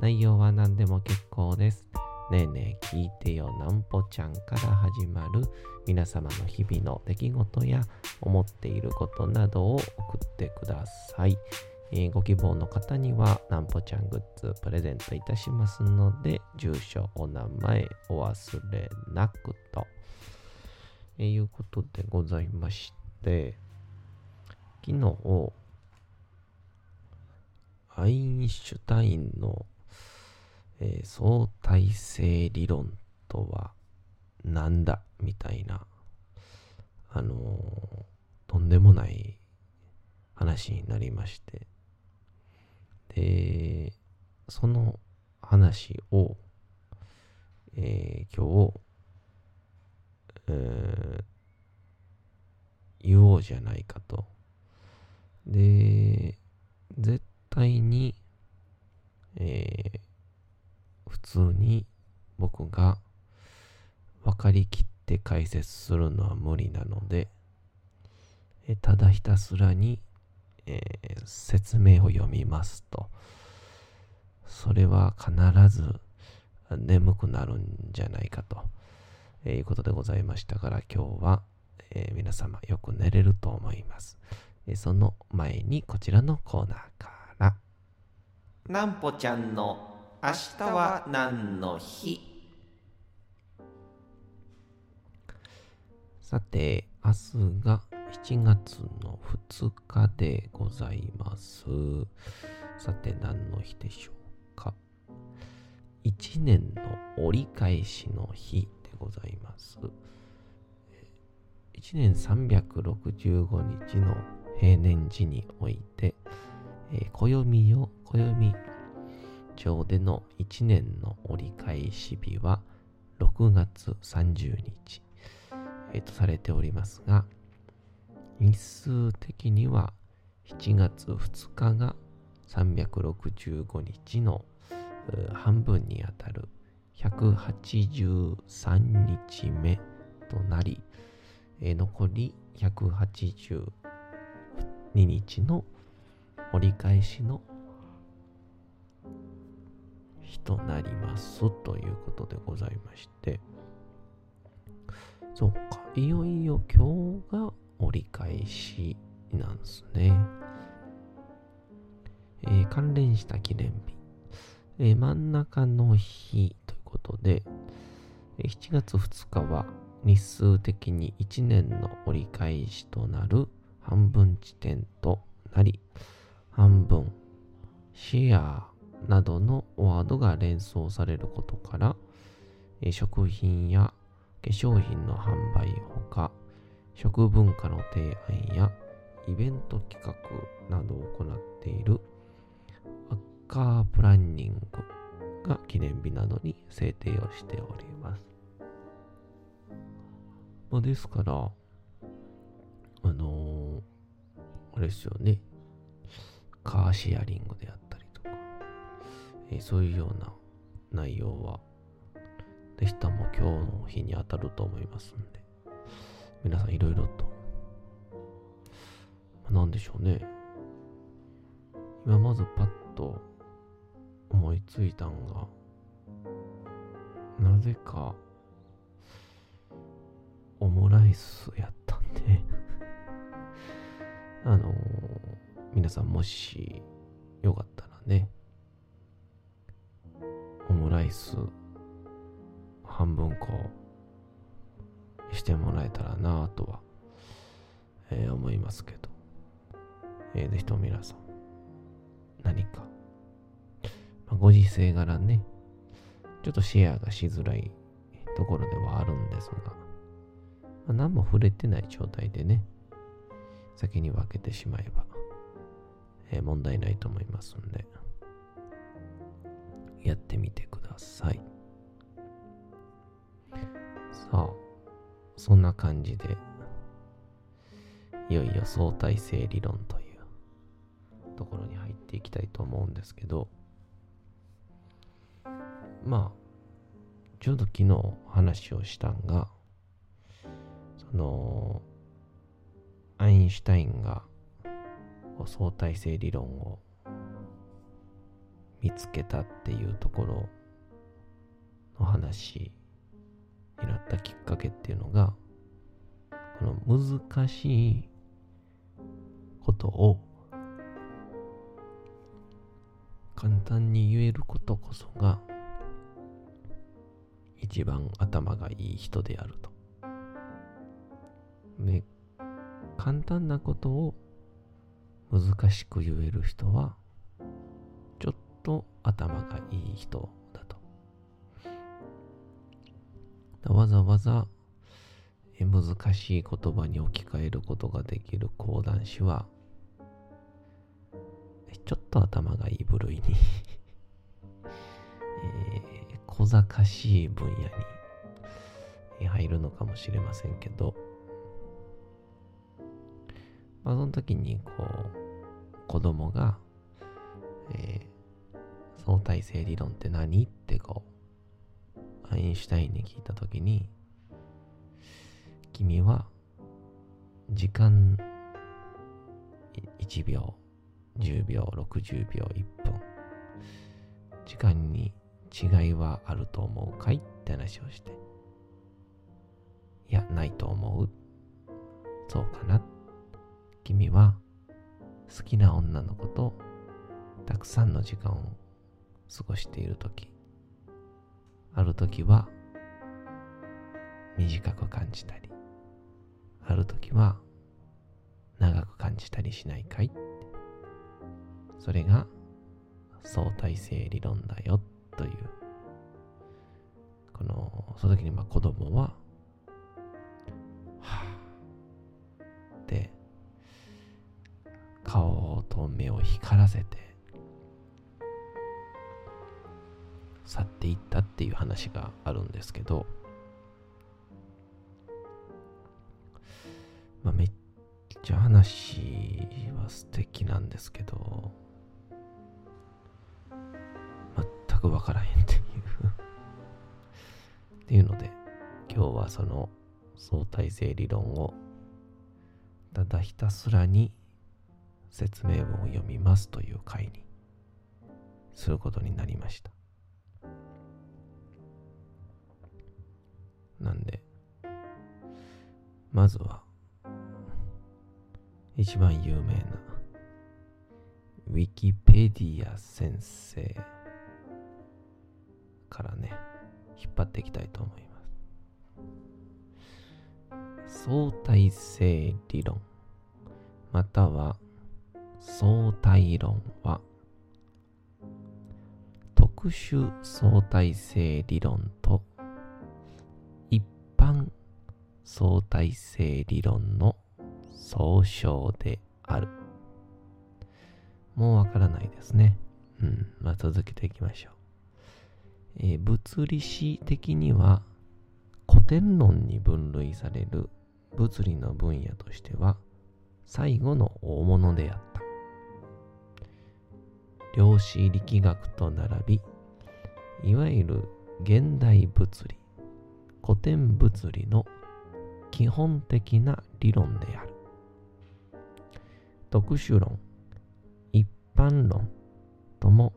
内容は何でも結構です。ねえねえ聞いてよなんぽちゃんから始まる皆様の日々の出来事や思っていることなどを送ってください。えー、ご希望の方にはなんぽちゃんグッズプレゼントいたしますので、住所、お名前お忘れなくと。えー、いうことでございまして、昨日、アインシュタインのえー、相対性理論とはなんだみたいな、あのー、とんでもない話になりまして、で、その話を、えー、今日、言おうじゃないかと。で、絶対に、えー、普通に僕が分かりきって解説するのは無理なので、えただひたすらに、えー、説明を読みますと、それは必ず眠くなるんじゃないかと、えー、いうことでございましたから今日は、えー、皆様よく寝れると思います。えその前にこちらのコーナーから。なんぽちゃんの明日は何の日？さて、明日が7月の2日でございます。さて、何の日でしょうか？1年の折り返しの日でございます。1年365日の平年時において、えー、暦を、暦上での1年の折り返し日は6月30日、えー、とされておりますが、日数的には7月2日が365日の半分にあたる183日目となり、えー、残り182日の折り返しの日となりますということでございまして、そっか、いよいよ今日が折り返しなんですね。えー、関連した記念日、えー、真ん中の日ということで、7月2日は日数的に1年の折り返しとなる半分地点となり、半分、シェア、などのワードが連想されることから、食品や化粧品の販売ほか、食文化の提案やイベント企画などを行っているアッカープランニングが記念日などに制定をしております。まあ、ですから、あのー、あれですよね、カーシェアリングであったえそういうような内容は、でした。も今日の日に当たると思いますんで、皆さんいろいろと、まあ、なんでしょうね。今まずパッと思いついたんが、なぜか、オムライスやったんで。あのー、皆さんもしよかったらね、ライス、半分こうしてもらえたらなとは、えー、思いますけど、えー、ぜひとも皆さん何か、まあ、ご時世柄ねちょっとシェアがしづらいところではあるんですが、まあ、何も触れてない状態でね先に分けてしまえば、えー、問題ないと思いますんでやってみてください。さあ、そんな感じで、いよいよ相対性理論というところに入っていきたいと思うんですけど、まあ、ちょうど昨日話をしたんが、その、アインシュタインが相対性理論を見つけたっていうところの話になったきっかけっていうのがこの難しいことを簡単に言えることこそが一番頭がいい人であると。で、簡単なことを難しく言える人はちょっと頭がいい人わざわざ難しい言葉に置き換えることができる講談師はちょっと頭がいい部類に えー、小賢しい分野に入るのかもしれませんけど、まあ、その時にこう子供が、え相対性理論って何？ってこう、アインシュタインに聞いたときに、君は時間1秒、10秒、60秒、1分、時間に違いはあると思うかい？って話をして、いや、ないと思う。そうかな。君は好きな女の子とたくさんの時間を過ごしている時ある時は短く感じたりある時は長く感じたりしないかい？それが相対性理論だよという。このその時にまあ子供ははあって顔と目を光らせて去っていったっていう話があるんですけど、まあ、めっちゃ話は素敵なんですけど、全くわからへんっていうっていうので、今日はその相対性理論をただひたすらに説明文を読みますという回にすることになりました。なんで、まずは、一番有名な、ウィキペディア先生からね、引っ張っていきたいと思います。相対性理論、または相対論は、特殊相対性理論と相対性理論の総称である。もうわからないですね。うん。まあ、続けていきましょう。えー、物理史的には古典論に分類される物理の分野としては最後の大物であった。量子力学と並び、いわゆる現代物理、古典物理の基本的な理論である。特殊論、一般論とも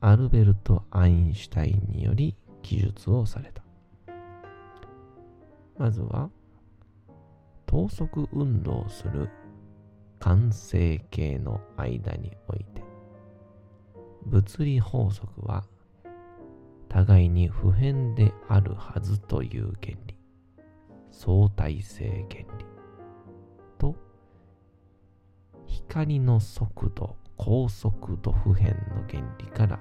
アルベルト・アインシュタインにより記述をされた。まずは、等速運動する完成形の間において、物理法則は互いに普遍であるはずという原理、相対性原理と、光の速度、高速度普遍の原理から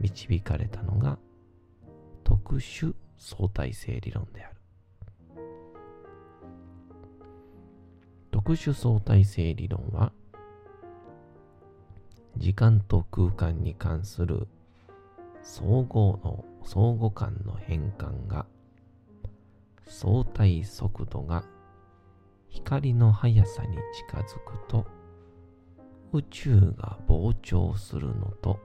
導かれたのが特殊相対性理論である。特殊相対性理論は時間と空間に関する相互の相互間の変換が相対速度が光の速さに近づくと宇宙が膨張するのと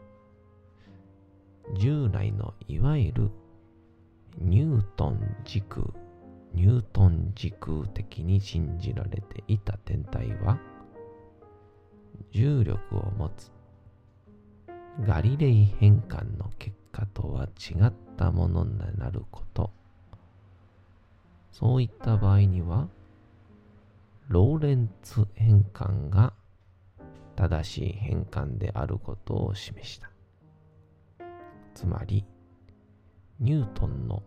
従来のいわゆるニュートン軸ニュートン軸的に信じられていた天体は重力を持つガリレイ変換の結果とは違ったものになること。そういった場合には、ローレンツ変換が正しい変換であることを示した。つまり、ニュートンの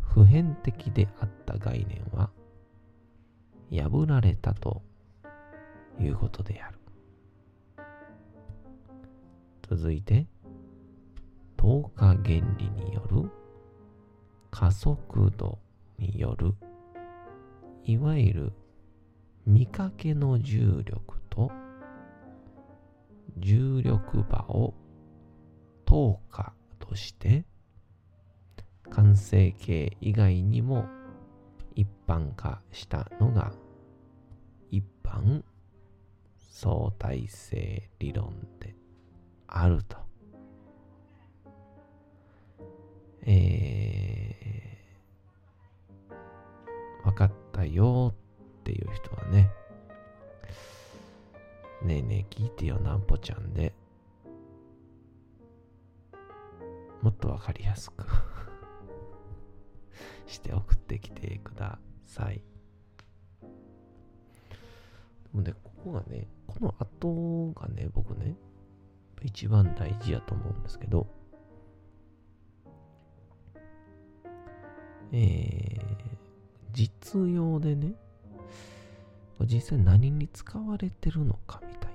普遍的であった概念は破られたということである。続いて、等価原理による加速度によるいわゆる見かけの重力と重力場を等価として完成形以外にも一般化したのが一般相対性理論であると。分かったよっていう人はね、ねえねえ聞いてよなんぽちゃんで、もっと分かりやすく。して送ってきてください。でもね、ここがね、この後がね、僕ね、一番大事やと思うんですけど、えー、実用でね、実際何に使われてるのかみたい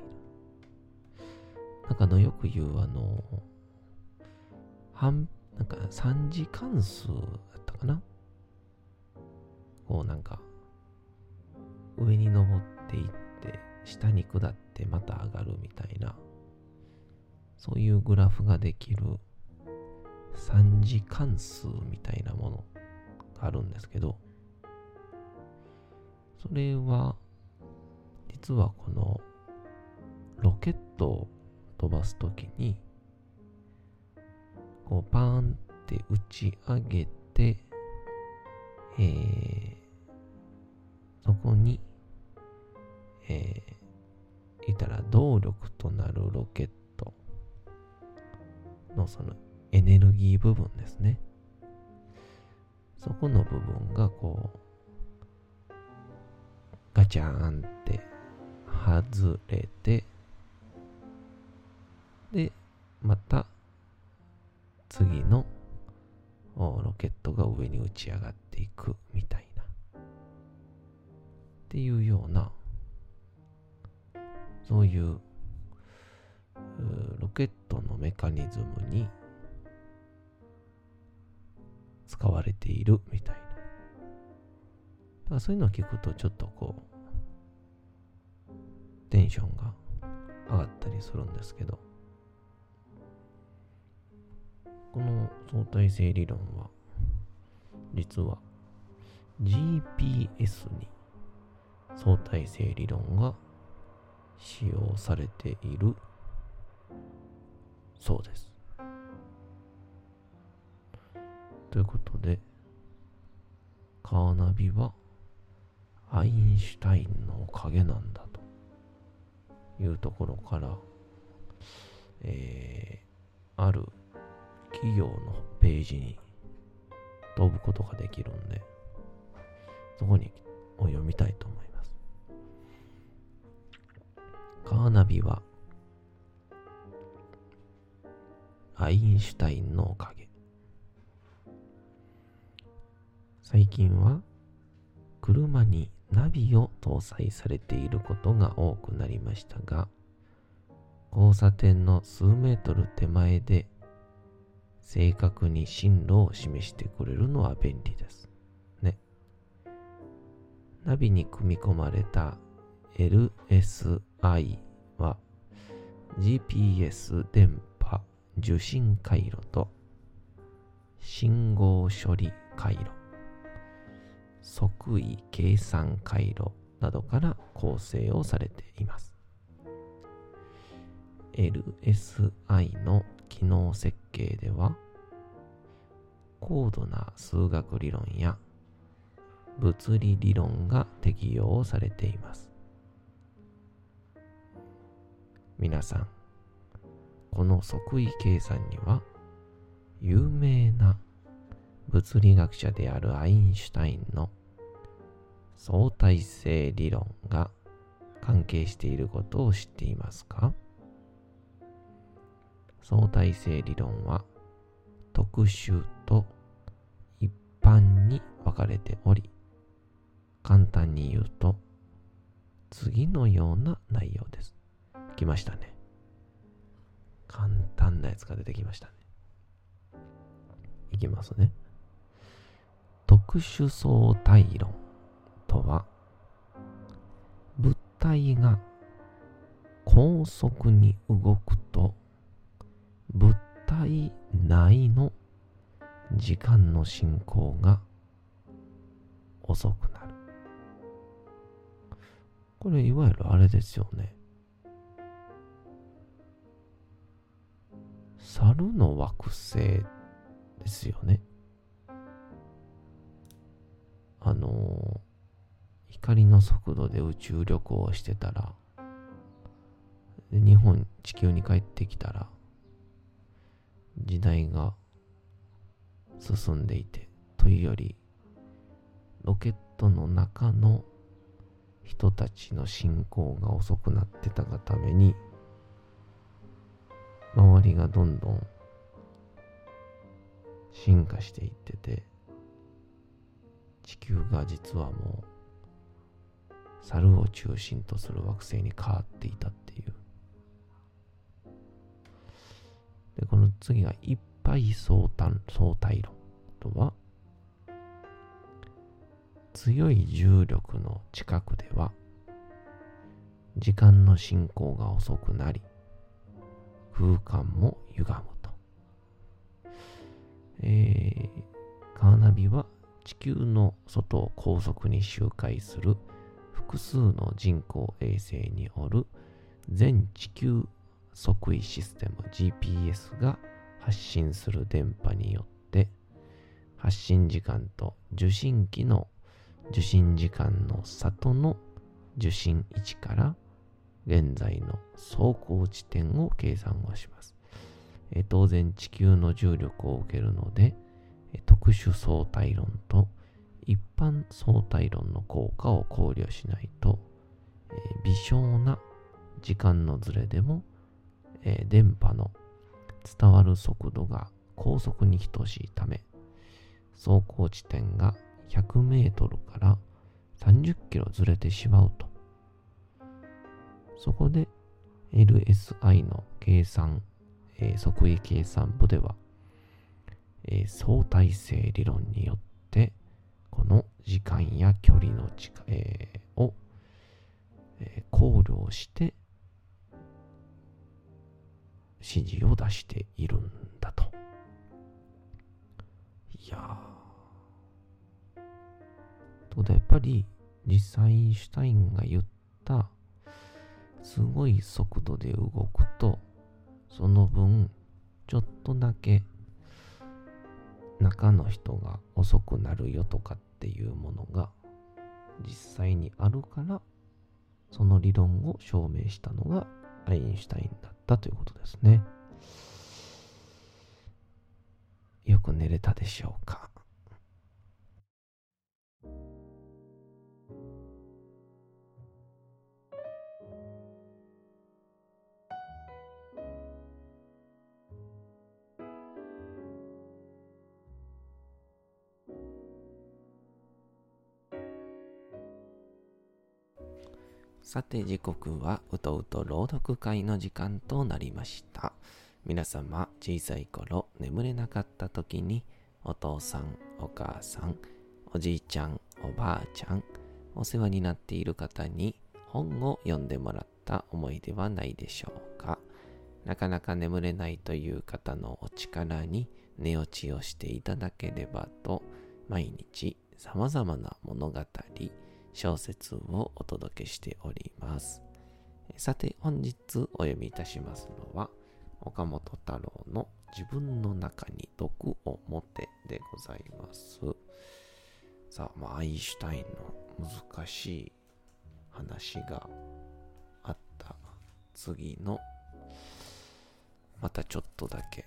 な。なんかのよく言うあの、半、なんか3次関数だったかなこうなんか、上に登っていって、下に下ってまた上がるみたいな。そういうグラフができる3次関数みたいなものがあるんですけど、それは、実はこのロケットを飛ばすときに、こうパーンって打ち上げて、えー、そこに、えー、いたら動力となるロケットのそのエネルギー部分ですね。そこの部分がこう、ガチャーンって外れて、で、また次のロケットが上に打ち上がっていくみたいな。っていうような、そういうロケットのメカニズムに使われているみたいな。だからそういうのを聞くとちょっとこう、テンションが上がったりするんですけど、この相対性理論は、実は GPS に相対性理論が使用されているそうです。ということで、カーナビはアインシュタインのおかげなんだというところから、えー、ある企業のページに飛ぶことができるんで、そこにを読みたいと思います。カーナビはアインシュタインのおかげ。最近は車にナビを搭載されていることが多くなりましたが交差点の数メートル手前で正確に進路を示してくれるのは便利です。ね。ナビに組み込まれた LSI は GPS 電波受信回路と信号処理回路、即位計算回路などから構成をされています。LSI の機能設計では、高度な数学理論や物理理論が適用されています。皆さん、この即位計算には、有名な物理学者であるアインシュタインの相対性理論が関係していることを知っていますか？相対性理論は特殊と一般に分かれており簡単に言うと次のような内容です。来ましたね。簡単なやつが出てきましたね。いきますね。特殊相対論とは、物体が高速に動くと、物体内の時間の進行が遅くなる。これいわゆるあれですよね。猿の惑星ですよね。あの光の速度で宇宙旅行をしてたら、日本、地球に帰ってきたら、時代が進んでいて、というより、ロケットの中の人たちの進行が遅くなってたがために、周りがどんどん進化していってて、地球が実はもう猿を中心とする惑星に変わっていたっていう。で、この次がいっぱい相対相対論とは、強い重力の近くでは、時間の進行が遅くなり、空間も歪むと。えー、カーナビは球の外を高速に周回する複数の人工衛星による全地球測位システム GPS が発信する電波によって発信時間と受信機の受信時間の差との受信位置から現在の走行地点を計算をします。え当然地球の重力を受けるので特殊相対論と一般相対論の効果を考慮しないと、えー、微小な時間のずれでも、えー、電波の伝わる速度が高速に等しいため、走行地点が100メートルから30キロずれてしまうと。そこで LSI の計算、えー、即位計算部では、えー、相対性理論によって、この時間や距離の近、えー、を、えー、考慮して指示を出しているんだと。いやー。とやっぱり実際インシュタインが言ったすごい速度で動くとその分ちょっとだけ中の人が遅くなるよとかっていうものが実際にあるからその理論を証明したのがアインシュタインだったということですね。よく寝れたでしょうか？さて時刻はうとうと朗読会の時間となりました。皆様小さい頃眠れなかった時にお父さん、お母さん、おじいちゃん、おばあちゃん、お世話になっている方に本を読んでもらった思い出はないでしょうか。なかなか眠れないという方のお力に寝落ちをしていただければと毎日様々な物語、小説をお届けしております。さて、本日お読みいたしますのは、岡本太郎の自分の中に毒を持てでございます。さあ、まあ、アインシュタインの難しい話があった次の、またちょっとだけ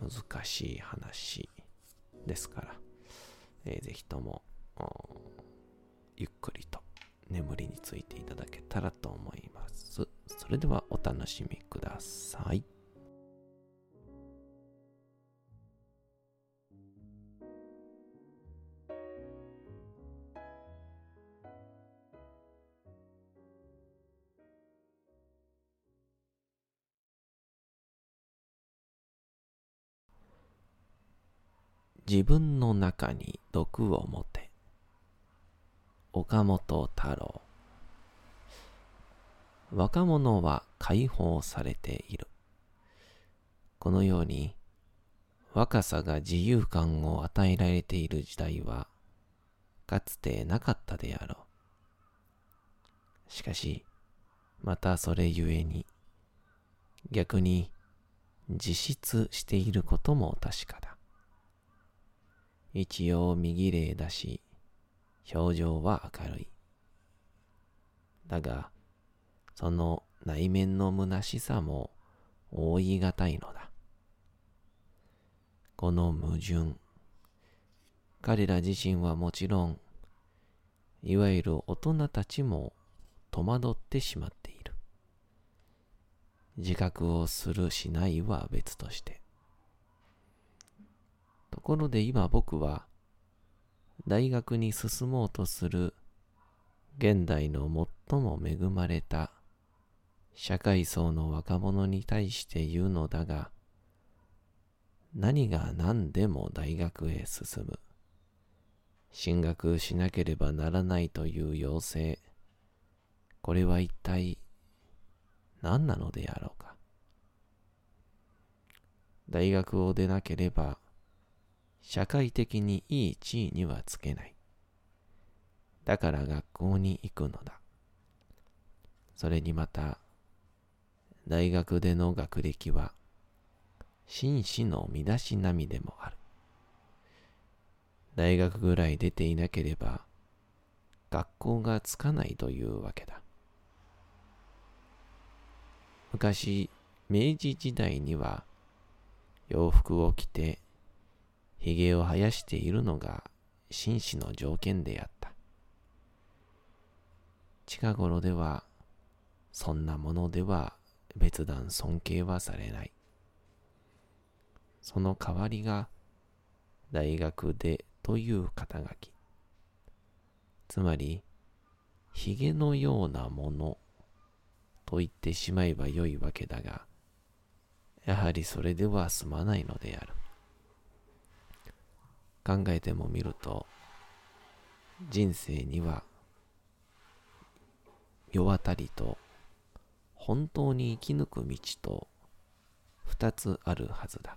難しい話ですから、えー、ぜひともゆっくりと眠りについていただけたらと思います。それではお楽しみください。自分の中に毒を持て。岡本太郎若者は解放されている。このように若さが自由感を与えられている時代はかつてなかったであろう。しかし、またそれゆえに逆に自失していることも確かだ。一応右霊だし、表情は明るい。だが、その内面の虚しさも覆いがたいのだ。この矛盾、彼ら自身はもちろん、いわゆる大人たちも戸惑ってしまっている。自覚をするしないは別として。ところで今僕は大学に進もうとする現代の最も恵まれた社会層の若者に対して言うのだが、何が何でも大学へ進む。進学しなければならないという要請。これは一体何なのであろうか。大学を出なければ社会的にいい地位にはつけない。だから学校に行くのだ。それにまた、大学での学歴は、紳士の身だしなみでもある。大学ぐらい出ていなければ、学校がつかないというわけだ。昔、明治時代には、洋服を着て髭を生やしているのが紳士の条件であった。近頃では、そんなものでは別段尊敬はされない。その代わりが、大学でという肩書き。つまり、髭のようなものと言ってしまえばよいわけだが、やはりそれでは済まないのである。考えてもみると人生には世渡りと本当に生き抜く道と二つあるはずだ。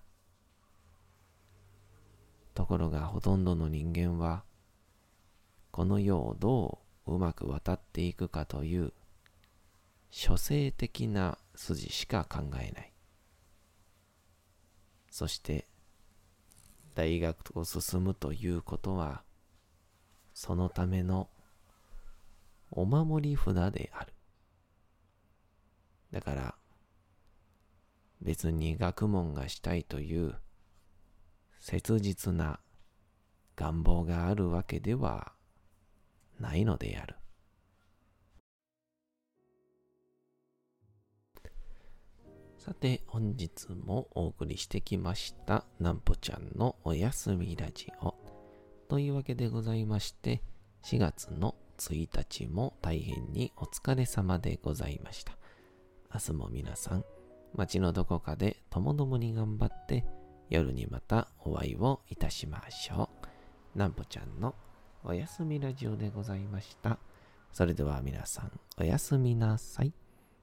ところがほとんどの人間はこの世をどううまく渡っていくかという諸生的な筋しか考えない。そして大学を進むということは、そのためのお守り札である。だから、別に学問がしたいという切実な願望があるわけではないのである。さて、本日もお送りしてきました、なんぽちゃんのおやすみラジオ。というわけでございまして、4月の1日も大変にお疲れ様でございました。明日も皆さん、街のどこかでともどもに頑張って夜にまたお会いをいたしましょう。なんぽちゃんのおやすみラジオでございました。それでは皆さん、おやすみなさい。